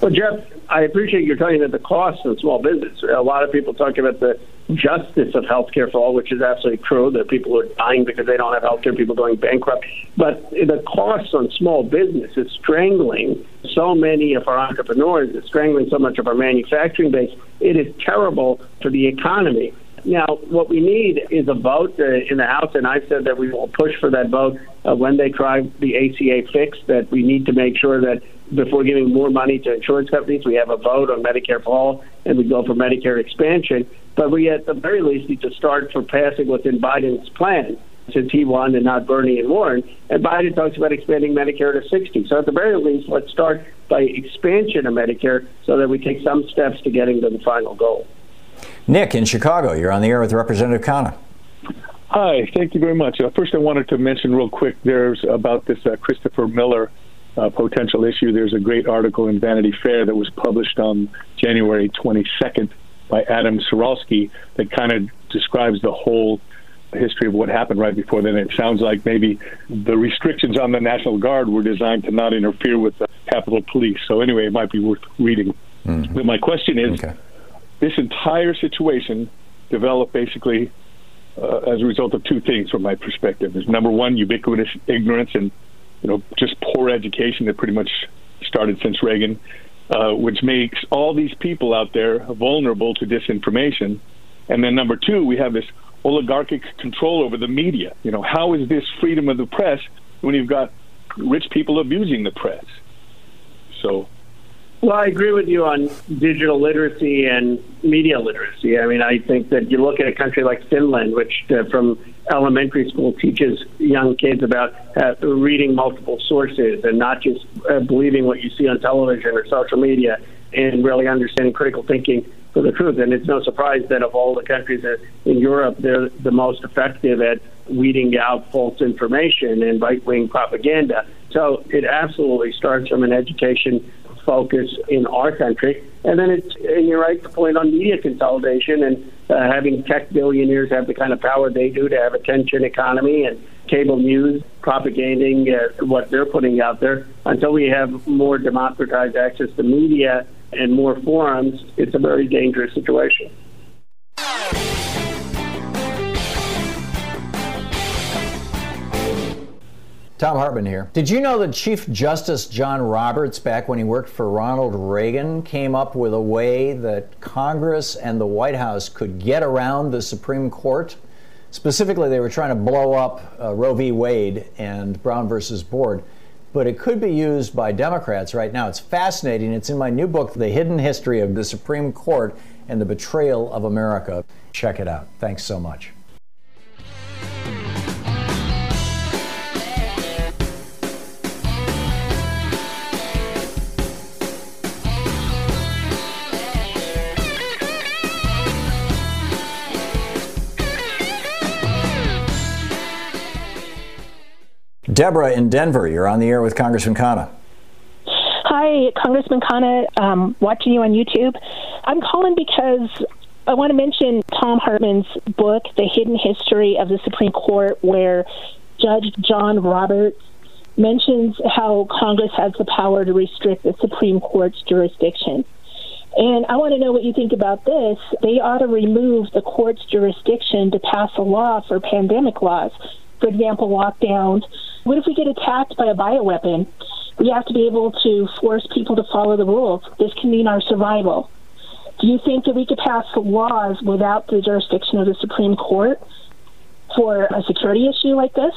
Well, Jeff, I appreciate you talking about the costs of small business. A lot of people talk about the justice of healthcare for all, which is absolutely true. Are people are dying because they don't have healthcare, people going bankrupt. But the costs on small business is strangling so many of our entrepreneurs, it's strangling so much of our manufacturing base. It is terrible for the economy. Now, what we need is a vote uh, in the House, and I've said that we will push for that vote uh, when they try the ACA fix, that we need to make sure that before giving more money to insurance companies, we have a vote on Medicare for all, and we go for Medicare expansion. But we, at the very least, need to start for passing what's in Biden's plan, since he won and not Bernie and Warren. And Biden talks about expanding Medicare to 60. So at the very least, let's start by expansion of Medicare so that we take some steps to getting to the final goal. Nick in Chicago, you're on the air with Representative Khanna. Hi, thank you very much. Uh, first, I wanted to mention real quick there's about this uh, Christopher Miller uh, potential issue. There's a great article in Vanity Fair that was published on January 22nd by Adam Ciralsky that kind of describes the whole history of what happened right before then. It sounds like maybe the restrictions on the National Guard were designed to not interfere with the Capitol Police. So, anyway, it might be worth reading. Mm-hmm. But my question is okay this entire situation developed basically uh, as a result of two things from my perspective. Is number one, ubiquitous ignorance and you know just poor education that pretty much started since Reagan, uh, which makes all these people out there vulnerable to disinformation. And then number two, we have this oligarchic control over the media. You know, how is this freedom of the press when you've got rich people abusing the press? So well, I agree with you on digital literacy and media literacy. I mean, I think that you look at a country like Finland, which uh, from elementary school teaches young kids about uh, reading multiple sources and not just uh, believing what you see on television or social media and really understanding critical thinking for the truth. And it's no surprise that of all the countries in Europe, they're the most effective at weeding out false information and right wing propaganda. So it absolutely starts from an education focus in our country. And then it's, and you're right to point on media consolidation and uh, having tech billionaires have the kind of power they do to have attention economy and cable news propagating uh, what they're putting out there. Until we have more democratized access to media and more forums, it's a very dangerous situation. Thom Hartmann here. Did you know that Chief Justice John Roberts, back when he worked for Ronald Reagan, came up with a way that Congress and the White House could get around the Supreme Court? Specifically, they were trying to blow up uh, Roe v. Wade and Brown versus Board, but it could be used by Democrats right now. It's fascinating. It's in my new book, The Hidden History of the Supreme Court and the Betrayal of America. Check it out. Thanks so much. Deborah in Denver, you're on the air with Congressman Khanna. Hi, Congressman Khanna, um, watching you on YouTube. I'm calling because I want to mention Thom Hartmann's book, The Hidden History of the Supreme Court, where Judge John Roberts mentions how Congress has the power to restrict the Supreme Court's jurisdiction. And I want to know what you think about this. They ought to remove the court's jurisdiction to pass a law for pandemic laws for example, lockdowns. What if we get attacked by a bioweapon? We have to be able to force people to follow the rules. This can mean our survival. Do you think that we could pass laws without the jurisdiction of the Supreme Court for a security issue like this?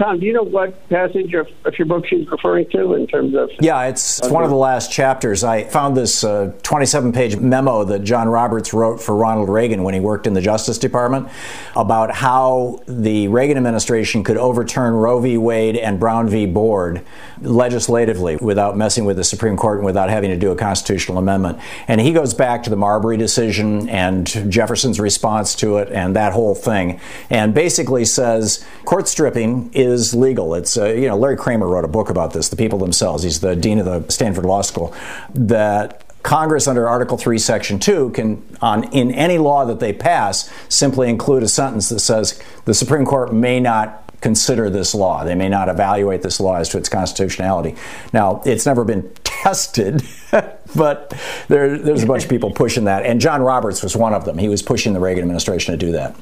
Thom, do you know what passage of, of, your book she's referring to in terms of? Yeah, it's, it's one of the last chapters. I found this 27 uh, page memo that John Roberts wrote for Ronald Reagan when he worked in the Justice Department about how the Reagan administration could overturn Roe v. Wade and Brown v. Board legislatively without messing with the Supreme Court and without having to do a constitutional amendment. And he goes back to the Marbury decision and Jefferson's response to it and that whole thing, and basically says court stripping is legal. It's uh, you know Larry Kramer wrote a book about this. The people themselves. He's the dean of the Stanford Law School. That Congress, under Article 3, Section 2, can, on, in any law that they pass, simply include a sentence that says the Supreme Court may not consider this law. They may not evaluate this law as to its constitutionality. Now, it's never been tested, but there, there's a bunch of people pushing that. And John Roberts was one of them. He was pushing the Reagan administration to do that.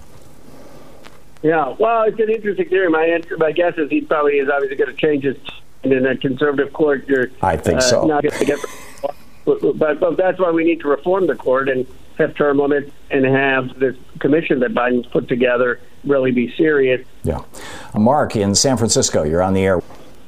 Yeah, well, it's an interesting theory. My, answer, my guess is he probably is obviously going to change his in a conservative court. You're, I think uh, so. Not going to get, but, but, but that's why we need to reform the court and have term limits and have this commission that Biden's put together really be serious. Yeah. Mark in San Francisco, you're on the air.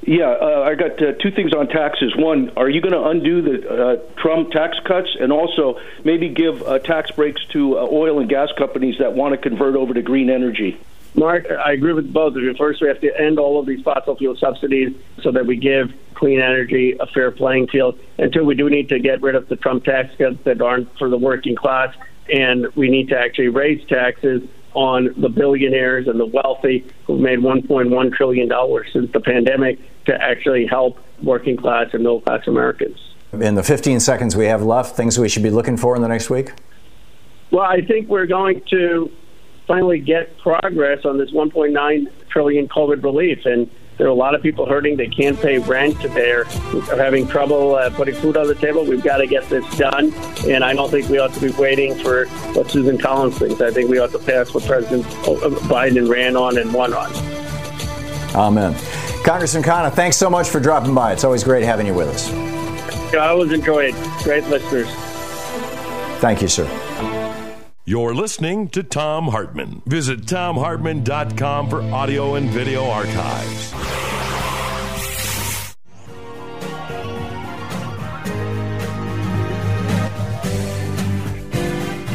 Yeah, uh, I got uh, two things on taxes. One, are you going to undo the uh, Trump tax cuts and also maybe give uh, tax breaks to uh, oil and gas companies that want to convert over to green energy? Mark, I agree with both of you. First, we have to end all of these fossil fuel subsidies so that we give clean energy a fair playing field. And two, we do need to get rid of the Trump tax cuts that aren't for the working class. And we need to actually raise taxes on the billionaires and the wealthy who've made $1.1 trillion since the pandemic to actually help working class and middle class Americans. In the 15 seconds we have left, things we should be looking for in the next week? Well, I think we're going to finally get progress on this 1.9 trillion COVID relief. And there are a lot of people hurting. They can't pay rent. They're having trouble uh, putting food on the table. We've got to get this done. And I don't think we ought to be waiting for what Susan Collins thinks. I think we ought to pass what President Biden ran on and won on. Amen. Congressman Khanna, thanks so much for dropping by. It's always great having you with us. I always enjoy it. Great listeners. Thank you, sir. You're listening to Thom Hartmann. Visit thomhartmann.com for audio and video archives.